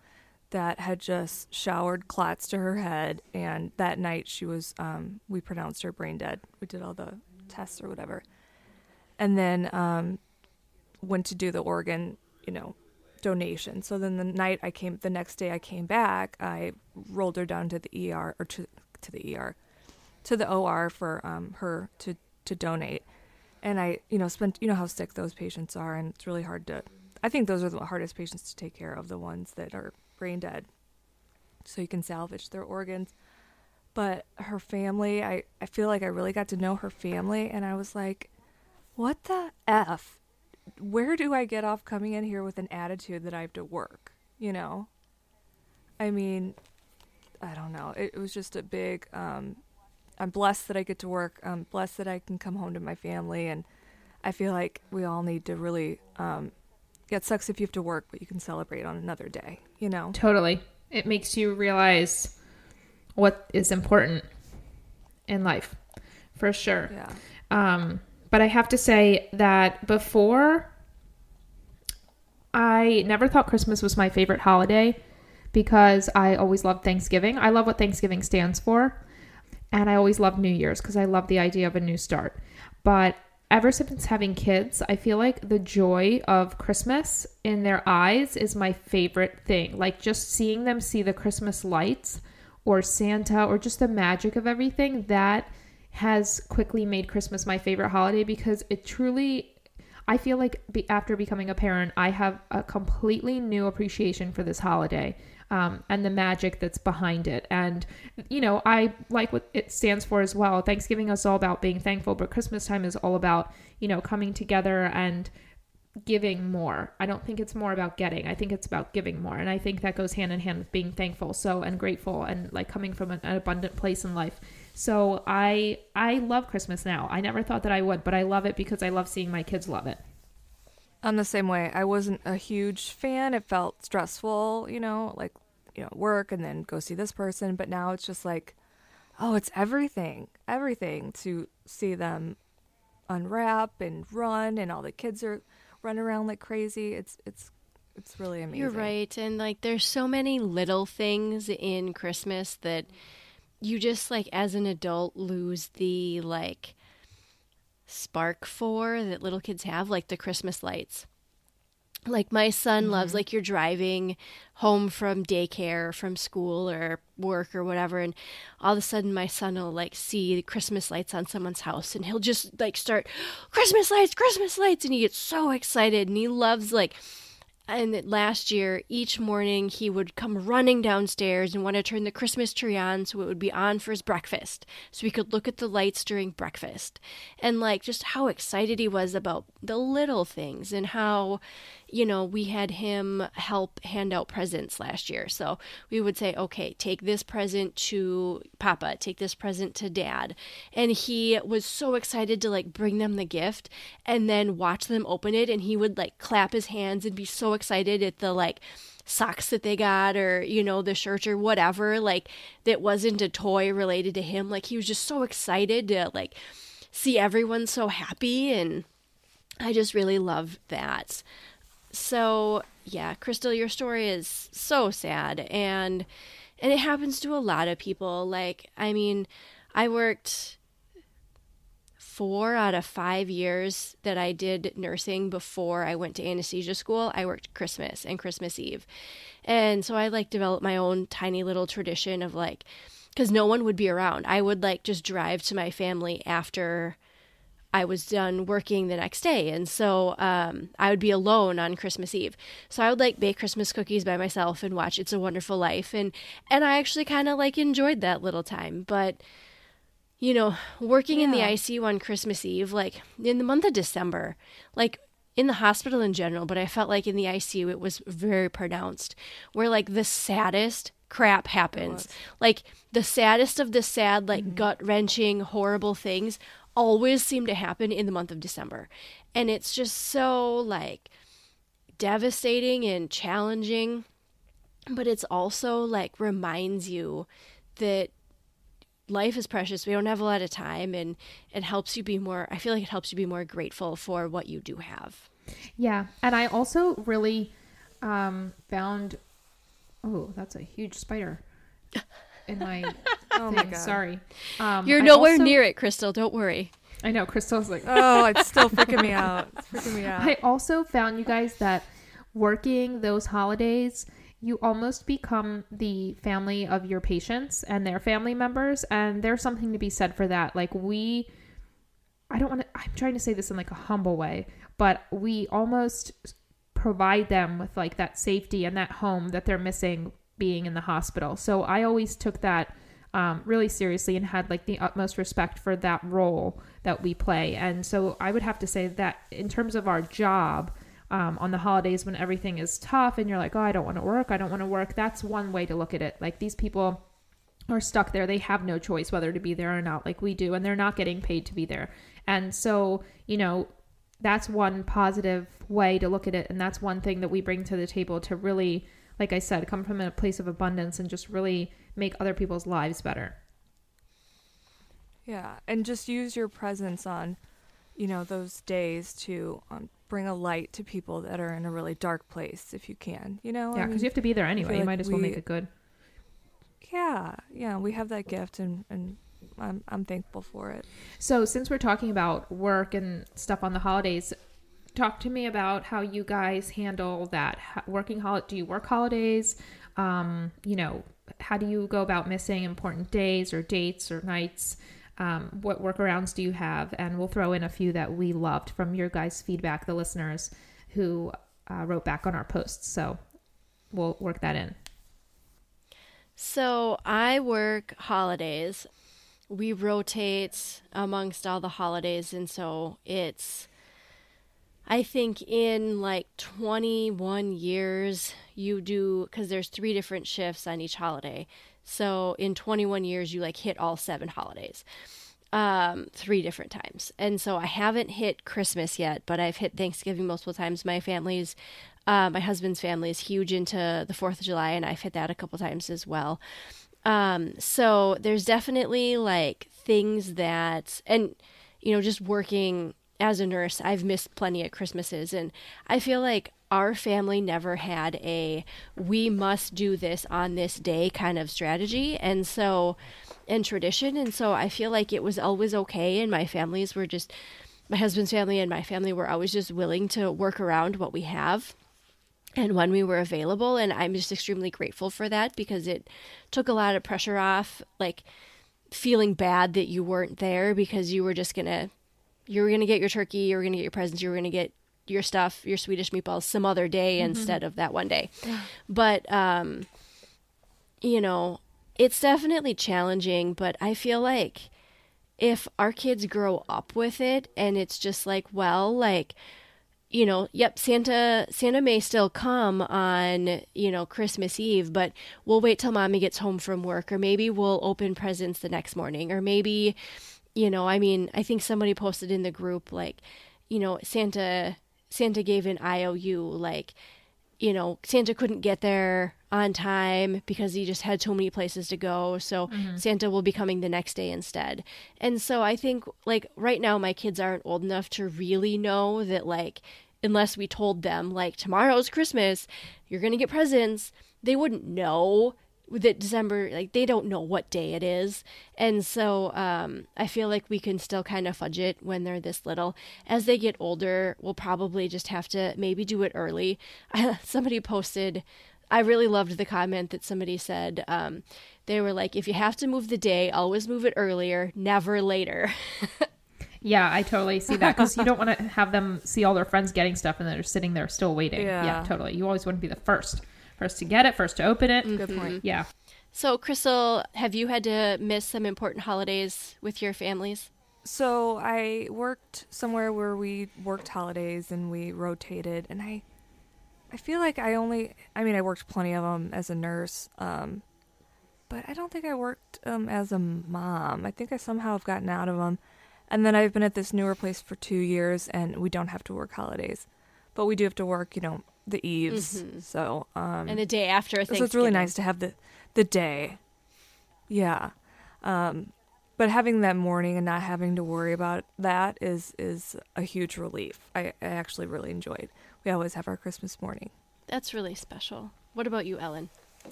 that had just showered clots to her head. And that night she was, um, we pronounced her brain dead. We did all the tests or whatever. And then um, went to do the organ, you know, donation. So then the night I came, the next day I came back, I rolled her down to the ER or to, to the ER, to the OR for um, her to, to donate and I, you know, spent, you know how sick those patients are, and it's really hard to. I think those are the hardest patients to take care of, the ones that are brain dead, so you can salvage their organs. But her family, I, I feel like I really got to know her family, and I was like, what the f? Where do I get off coming in here with an attitude that I have to work? You know, I mean, I don't know. It, it was just a big um, I'm blessed that I get to work. I'm blessed that I can come home to my family, and I feel like we all need to really. Um, yeah, it sucks if you have to work, but you can celebrate on another day. You know. Totally. It makes you realize what is important in life, for sure. Yeah. Um, but I have to say that before, I never thought Christmas was my favorite holiday because I always loved Thanksgiving. I love what Thanksgiving stands for. And I always loved New Year's because I love the idea of a new start. But ever since having kids, I feel like the joy of Christmas in their eyes is my favorite thing. Like just seeing them see the Christmas lights or Santa or just the magic of everything that has quickly made Christmas my favorite holiday because it truly I feel like after becoming a parent, I have a completely new appreciation for this holiday um, and the magic that's behind it. And, you know, I like what it stands for as well. Thanksgiving is all about being thankful, but Christmas time is all about, you know, coming together and giving more. I don't think it's more about getting. I think it's about giving more. And I think that goes hand in hand with being thankful, so and grateful and like coming from an, an abundant place in life. So I I love Christmas now. I never thought that I would, but I love it because I love seeing my kids love it. I'm the same way. I wasn't a huge fan. It felt stressful, you know, like, you know, work and then go see this person. But now it's just like, oh, it's everything, everything to see them unwrap and run, and all the kids are running around like crazy. It's it's it's really amazing. You're right. And like there's so many little things in Christmas that you just like as an adult lose the like spark for that little kids have, like the Christmas lights. Like my son loves mm-hmm. like you're driving home from daycare, from school or work or whatever, and all of a sudden my son will like see the Christmas lights on someone's house and he'll just like start Christmas lights, Christmas lights, and he gets so excited and he loves like and last year, each morning he would come running downstairs and want to turn the Christmas tree on so it would be on for his breakfast, so he could look at the lights during breakfast. And like just how excited he was about the little things and how, you know, we had him help hand out presents last year. So we would say, okay, take this present to Papa, take this present to Dad. And he was so excited to like bring them the gift and then watch them open it. And he would like clap his hands and be so excited at the like socks that they got or you know the shirt or whatever like that wasn't a toy related to him. Like he was just so excited to like see everyone so happy and i just really love that. So yeah crystal your story is so sad and and it happens to a lot of people. Like i mean i worked four out of five years that I did nursing before I went to anesthesia school, I worked Christmas and Christmas Eve. And so I like developed my own tiny little tradition of like, because no one would be around. I would like just drive to my family after I was done working the next day. And so um, I would be alone on Christmas Eve. So I would like bake Christmas cookies by myself and watch It's a Wonderful Life. And, and I actually kind of like enjoyed that little time. But you know, working yeah. in the ICU on Christmas Eve, like in the month of December, like in the hospital in general, but I felt like in the ICU it was very pronounced, where like the saddest crap happens. Like the saddest of the sad, like mm-hmm. gut wrenching, horrible things always seem to happen in the month of December. And it's just so like devastating and challenging, but it's also like reminds you that life is precious. We don't have a lot of time, and it helps you be more. I feel like it helps you be more grateful for what you do have. Yeah, and I also really um, found. Oh, that's a huge spider in my. oh thing. my god! Sorry, um, you're nowhere also, near it, Crystal. Don't worry. I know Crystal's like, oh, it's still freaking me out. It's freaking me out. I also found you guys that working those holidays you almost become the family of your patients and their family members and there's something to be said for that. Like we i don't want to i'm trying to say this in like a humble way but we almost provide them with like that safety and that home that they're missing being in the hospital. So i always took that um, really seriously and had like the utmost respect for that role that we play. And so i would have to say that in terms of our job um, on the holidays when everything is tough and you're like, oh, I don't want to work, I don't want to work. That's one way to look at it. Like these people are stuck there. They have no choice whether to be there or not, like we do, and they're not getting paid to be there. And so, you know, that's one positive way to look at it. And that's one thing that we bring to the table to really, like I said, come from a place of abundance and just really make other people's lives better. Yeah. And just use your presence on, you know, those days to um, bring a light to people that are in a really dark place if you can, you know? Yeah, because you have to be there anyway. You like might as well we, make it good. Yeah, yeah, we have that gift and, and I'm, I'm thankful for it. So, since we're talking about work and stuff on the holidays, talk to me about how you guys handle that working holiday. Do you work holidays? Um, you know, how do you go about missing important days or dates or nights? Um, what workarounds do you have? And we'll throw in a few that we loved from your guys' feedback, the listeners who uh, wrote back on our posts. So we'll work that in. So I work holidays. We rotate amongst all the holidays, and so it's. I think in like 21 years, you do, because there's three different shifts on each holiday. So in 21 years, you like hit all seven holidays um, three different times. And so I haven't hit Christmas yet, but I've hit Thanksgiving multiple times. My family's, uh, my husband's family is huge into the 4th of July, and I've hit that a couple times as well. Um, so there's definitely like things that, and, you know, just working as a nurse, I've missed plenty of Christmases. And I feel like our family never had a we must do this on this day kind of strategy. And so and tradition. And so i feel like it was always okay. And my families were just my husband's family and my family were always just willing to work around what we have and when we were available. And i'm just extremely grateful for that because it took a lot of pressure off like feeling bad that you weren't there because you were just gonna you were gonna get your turkey you were gonna get your presents you were gonna get your stuff, your Swedish meatballs, some other day instead of that one day. But um, you know, it's definitely challenging. But I feel like if our kids grow up with it, and it's just like, well, like you know, yep, Santa Santa may still come on, you know, Christmas Eve, but we'll wait till mommy gets home from work or maybe we'll open presents the next morning or maybe you know, I mean, I think somebody posted in the group like, you know, Santa Santa gave an IOU like you know, Santa couldn't get there on time because he just had so many places to go. So Mm-hmm. Santa will be coming the next day instead. And so I think, like, right now, my kids aren't old enough to really know that, like, unless we told them, like, tomorrow's Christmas, you're going to get presents, they wouldn't know that December, like, they don't know what day it is. And so um, I feel like we can still kind of fudge it when they're this little. As they get older, we'll probably just have to maybe do it early. somebody posted, I really loved the comment that somebody said. Um, they were like, if you have to move the day, always move it earlier, never later. Yeah, I totally see that because you don't want to have them see all their friends getting stuff and they're sitting there still waiting. Yeah. Yeah. totally. You always want to be the first, first to get it, first to open it. Good point. Yeah. so, Crystal, have you had to miss some important holidays with your families? So I worked somewhere where we worked holidays and we rotated, and I, I feel like I only, I mean, I worked plenty of them as a nurse, um, but I don't think I worked um, as a mom. I think I somehow have gotten out of them, and then I've been at this newer place for two years, and we don't have to work holidays, but we do have to work, you know, the eves. So, um, And the day after Thanksgiving. so it's really nice to have the the day. Yeah. Um but having that morning and not having to worry about that is is a huge relief. I, I actually really enjoyed. We always have our Christmas morning. That's really special. What about you, Ellen?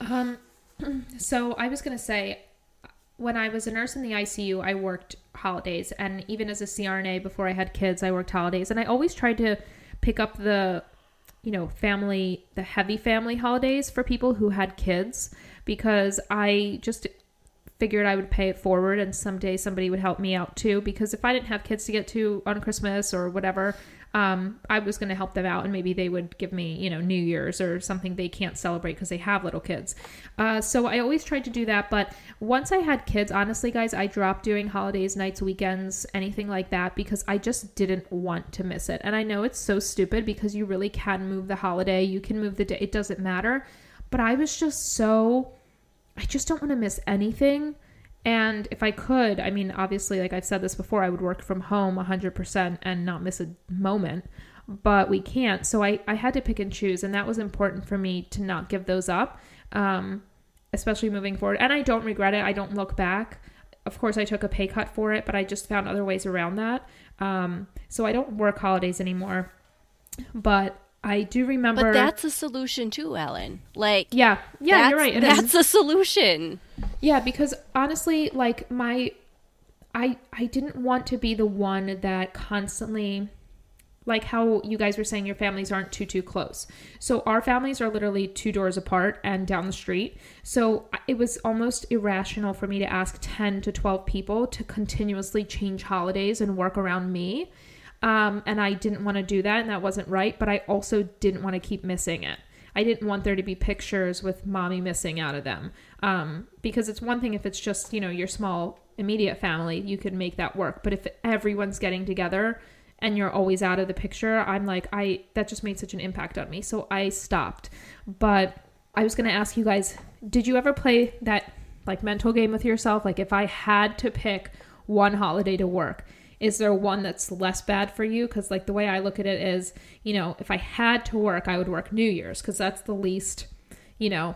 Um, so I was gonna say, when I was a nurse in the ICU, I worked holidays, and even as a CRNA before I had kids, I worked holidays, and I always tried to pick up the, you know, family, the heavy family holidays for people who had kids, because I just figured I would pay it forward, and someday somebody would help me out too. Because if I didn't have kids to get to on Christmas or whatever, um, I was going to help them out, and maybe they would give me, you know, New Year's or something they can't celebrate because they have little kids. Uh, so I always tried to do that. But once I had kids, honestly, guys, I dropped doing holidays, nights, weekends, anything like that because I just didn't want to miss it. And I know it's so stupid because you really can move the holiday, you can move the day, it doesn't matter. But I was just so, I just don't want to miss anything. And if I could, I mean, obviously, like I've said this before, I would work from home 100% and not miss a moment, but we can't. So I, I had to pick and choose, and that was important for me to not give those up, um, especially moving forward. And I don't regret it. I don't look back. Of course, I took a pay cut for it, but I just found other ways around that. Um, so I don't work holidays anymore. But I do remember. But that's a solution too, Ellen. Like, yeah, yeah, you're right. It is. that's a solution. Yeah, because honestly, like my I I didn't want to be the one that constantly like how you guys were saying your families aren't too too close. So our families are literally two doors apart and down the street. So it was almost irrational for me to ask 10 to 12 people to continuously change holidays and work around me. Um, and I didn't want to do that, and that wasn't right. But I also didn't want to keep missing it. I didn't want there to be pictures with mommy missing out of them. Um, because it's one thing if it's just, you know, your small immediate family, you could make that work. But if everyone's getting together and you're always out of the picture, I'm like, I, that just made such an impact on me. So I stopped. But I was going to ask you guys, did you ever play that like mental game with yourself? Like if I had to pick one holiday to work, is there one that's less bad for you? Because like the way i look at it is you know if i had to work i would work new year's because that's the least you know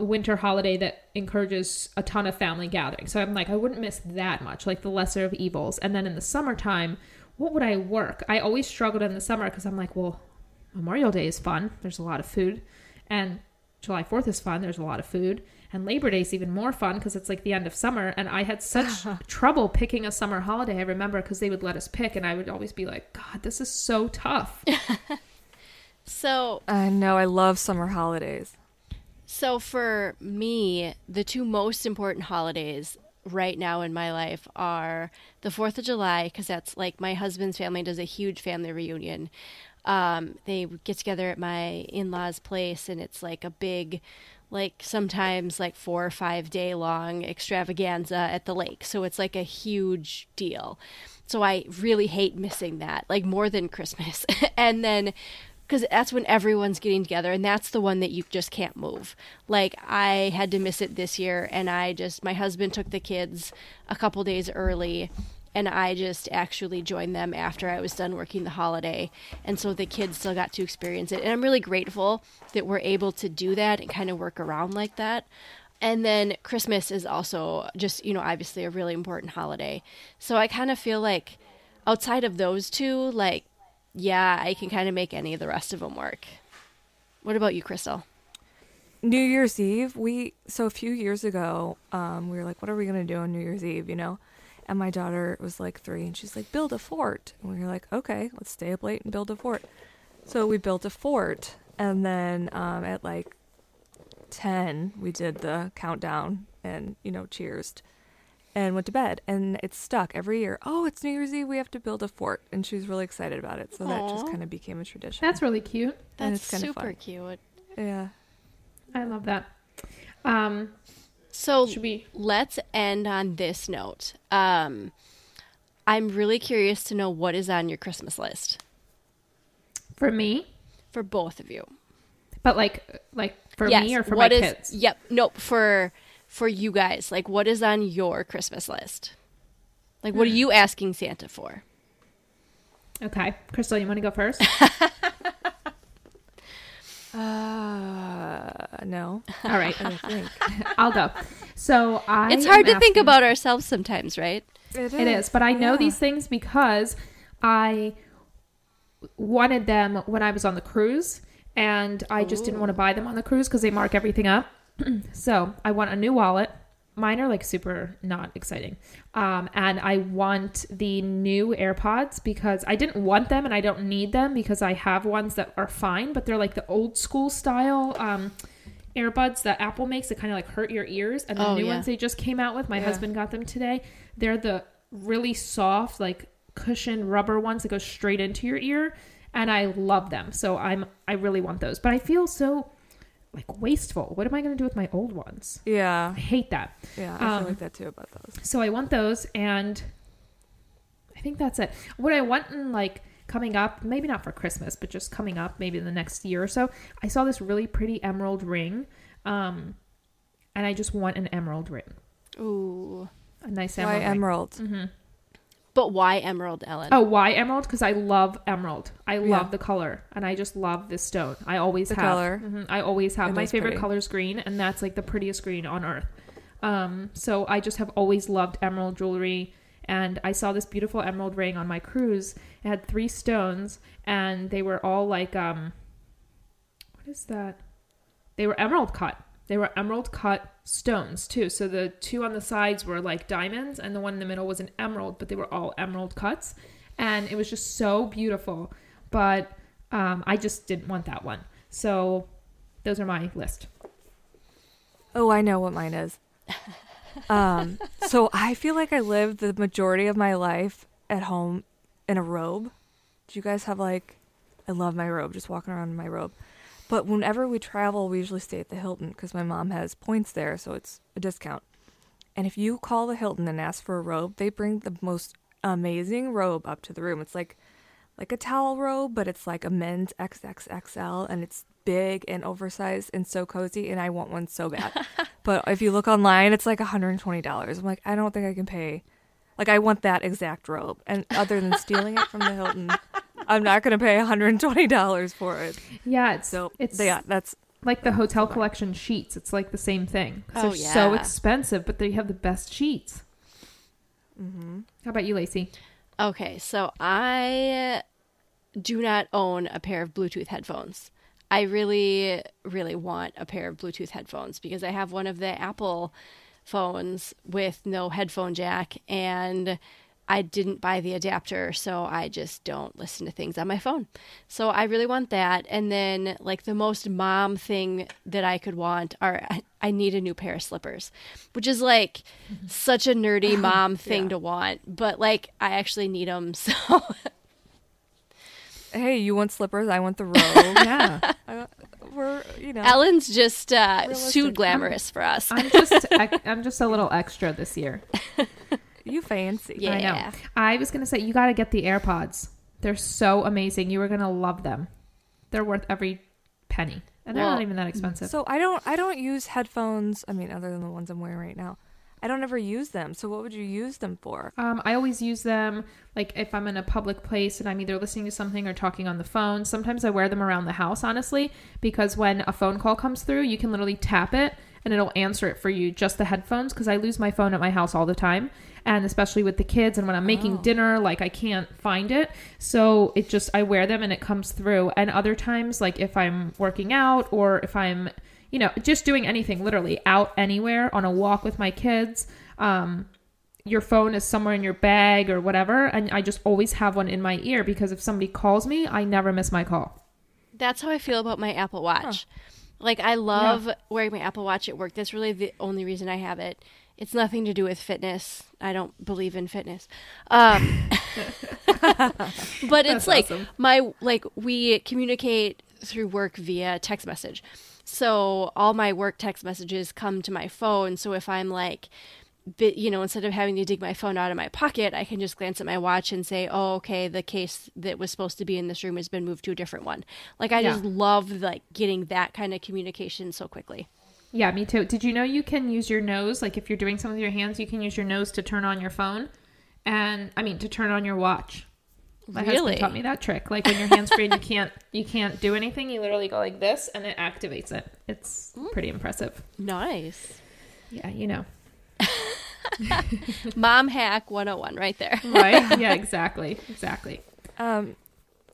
winter holiday that encourages a ton of family gathering. So i'm like i wouldn't miss that much like the lesser of evils. And then in the summertime what would i work? I always struggled in the summer because i'm like well memorial day is fun. There's a lot of food. And july 4th is fun. There's a lot of food and Labor Day is even more fun because it's like the end of summer. And I had such trouble picking a summer holiday. I remember because they would let us pick, and I would always be like, God, this is so tough. So, I know I love summer holidays. so for me, the two most important holidays right now in my life are the 4th of July, because that's like my husband's family does a huge family reunion. Um, they get together at my in law's place, and it's like a big, like sometimes like four or five day long extravaganza at the lake. So it's like a huge deal. So I really hate missing that, like more than Christmas. and then because that's when everyone's getting together and that's the one that you just can't move like i had to miss it this year and i just my husband took the kids a couple days early and i just actually joined them after i was done working the holiday and so the kids still got to experience it and i'm really grateful that we're able to do that and kind of work around like that and then christmas is also just you know obviously a really important holiday so i kind of feel like outside of those two like yeah, I can kind of make any of the rest of them work. What about you, Crystal? New Year's Eve, we so a few years ago, um, we were like, what are we gonna do on New Year's Eve? You know, and my daughter was like three, and she's like, build a fort, and we were like, okay, let's stay up late and build a fort. So we built a fort, and then um, at like ten, we did the countdown and you know cheersed and went to bed and it's stuck every year oh it's new year's eve we have to build a fort and she was really excited about it so that just Aw. kind of became a tradition That's really cute. And That's it's kinda super fun. cute. yeah I love that. Um, So should we? let's end on this note. Um, I'm really curious to know what is on your Christmas list For me, for both of you. but like, like for yes, me or for what my is- kids? Yep. Nope. For for you guys, like what is on your Christmas list? Like Hmm. what are you asking Santa for? Okay, Crystal, you want to go first? uh no All right, i think I'll go. So I. it's hard am to think about ourselves sometimes, right? it It is, but I know Yeah. these things because I wanted them when I was on the cruise, and I just didn't want to buy them on the cruise because they mark everything up. so I want a new wallet. Mine are like super not exciting, um, and I want the new AirPods because I didn't want them and I don't need them because I have ones that are fine, but they're like the old school style. Um, earbuds that Apple makes that kind of like hurt your ears, and the Oh, new yeah. ones they just came out with. My Yeah. husband got them today. They're the really soft, like cushion rubber ones that go straight into your ear, and I love them. So I'm I really want those, but I feel so like wasteful. What am I going to do with my old ones? yeah I hate that. yeah i Um, feel like that too about those So I want those, and I think that's it. What I want in like coming up, maybe not for Christmas, but just coming up, maybe in the next year or so. I saw this really pretty emerald ring, um, and I just want an emerald ring, Ooh. a nice why emerald. ring. emerald But why emerald, Ellen? Oh, why emerald? Because I love emerald. I Yeah. love the color, and I just love this stone. I always The have. color. Mhm, I always have. It My favorite pretty. color is green, and that's like the prettiest green on earth. Um, so I just have always loved emerald jewelry, and I saw this beautiful emerald ring on my cruise. It had three stones, and they were all like um, what is that? They were emerald cut. They were emerald cut stones too. So the two on the sides were like diamonds, and the one in the middle was an emerald, but they were all emerald cuts, and it was just so beautiful. But um, I just didn't want that one. So those are my list. oh i know what mine is um so i feel like i lived the majority of my life at home in a robe. Do you guys have like i love my robe just walking around in my robe. But whenever we travel we usually stay at the hilton because my mom has points there so it's a discount. And if you call the hilton and ask for a robe they bring the most amazing robe up to the room. It's like like a towel robe but it's like a men's xxxl and it's big and oversized and so cozy and i want one so bad but if you look online it's like $120 i'm like i don't think i can pay like i want that exact robe and other than stealing it from the hilton i'm not going to pay $120 for it Yeah, it's so it's yeah that's like the hotel collection sheets. It's like the same thing. Oh, they're so expensive, but they have the best sheets. mm-hmm. How about you, Lacey? Okay, so I do not own a pair of Bluetooth headphones. I really, really want a pair of Bluetooth headphones because I have one of the Apple phones with no headphone jack and I didn't buy the adapter, so I just don't listen to things on my phone. So I really want that. And then, like, the most mom thing that I could want are I need a new pair of slippers, which is like mm-hmm. such a nerdy mom thing Yeah. to want. But, like, I actually need them. So, Hey, you want slippers? I want the robe. Yeah. I, we're you know. Ellen's just uh, Realistic. sued glamorous for us. I'm just ex- I'm just a little extra this year. you fancy. Yeah. I know. I was gonna say you got to get the AirPods. They're so amazing. You are gonna love them. They're worth every penny, and they're Well, not even that expensive. So I don't I don't use headphones. I mean, other than the ones I'm wearing right now, I don't ever use them. So what would you use them for? Um, I always use them like if I'm in a public place and I'm either listening to something or talking on the phone. Sometimes I wear them around the house, honestly, because when a phone call comes through, you can literally tap it and it'll answer it for you, just the headphones, because I lose my phone at my house all the time. And especially with the kids, and when I'm making Oh. dinner, like I can't find it. So it just, I wear them and it comes through. And other times, like if I'm working out or if I'm, you know, just doing anything, literally out anywhere on a walk with my kids, um, your phone is somewhere in your bag or whatever and i just always have one in my ear because if somebody calls me i never miss my call That's how I feel about my Apple Watch. Like I love wearing my Apple Watch at work. That's really the only reason I have it. It's nothing to do with fitness. I don't believe in fitness. Um, but it's That's like awesome. my like we communicate through work via text message. So all my work text messages come to my phone. So if I'm like you know, instead of having to dig my phone out of my pocket, I can just glance at my watch and say, "Oh, okay, the case that was supposed to be in this room has been moved to a different one." Like I Yeah. just love like getting that kind of communication so quickly. yeah me too did you know you can use your nose like if you're doing something with your hands you can use your nose to turn on your phone and i mean to turn on your watch my Really? husband taught me that trick like when your hands free and you can't you can't do anything you literally go like this and it activates it it's pretty impressive Nice. yeah you know Mom hack 101 right there. right yeah exactly exactly Um,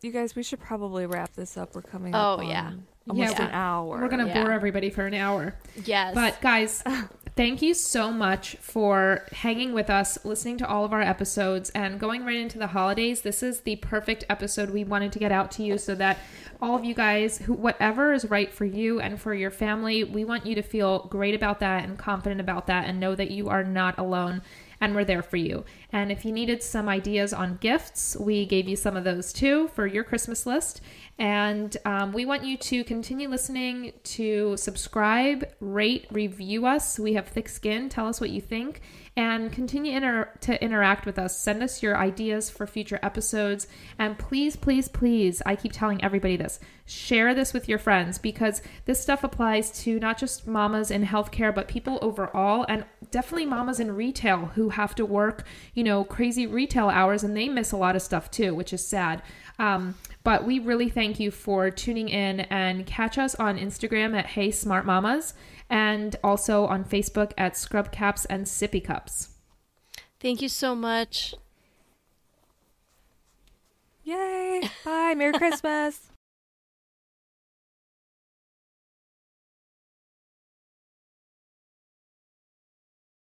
you guys, we should probably wrap this up. We're coming. Oh, up on yeah. almost Yeah, an hour. we're gonna Yeah. bore everybody for an hour Yes. But guys, thank you so much for hanging with us, listening to all of our episodes, and going right into the holidays. This is the perfect episode we wanted to get out to you so that all of you guys, who whatever is right for you and for your family, we want you to feel great about that and confident about that, and know that you are not alone. And we're there for you. And if you needed some ideas on gifts, we gave you some of those too for your Christmas list. And um, we want you to continue listening, to subscribe, rate, review us. We have thick skin. Tell us what you think. And continue inter- to interact with us. Send us your ideas for future episodes. And please, please, please, I keep telling everybody this share this with your friends because this stuff applies to not just mamas in healthcare, but people overall, and definitely mamas in retail who have to work, you know, crazy retail hours and they miss a lot of stuff too, which is sad. Um, but we really thank you for tuning in and catch us on Instagram at Hey Smart Mamas and also on Facebook at Scrub Caps and Sippy Cups. Thank you so much. Yay! Bye. Merry Christmas.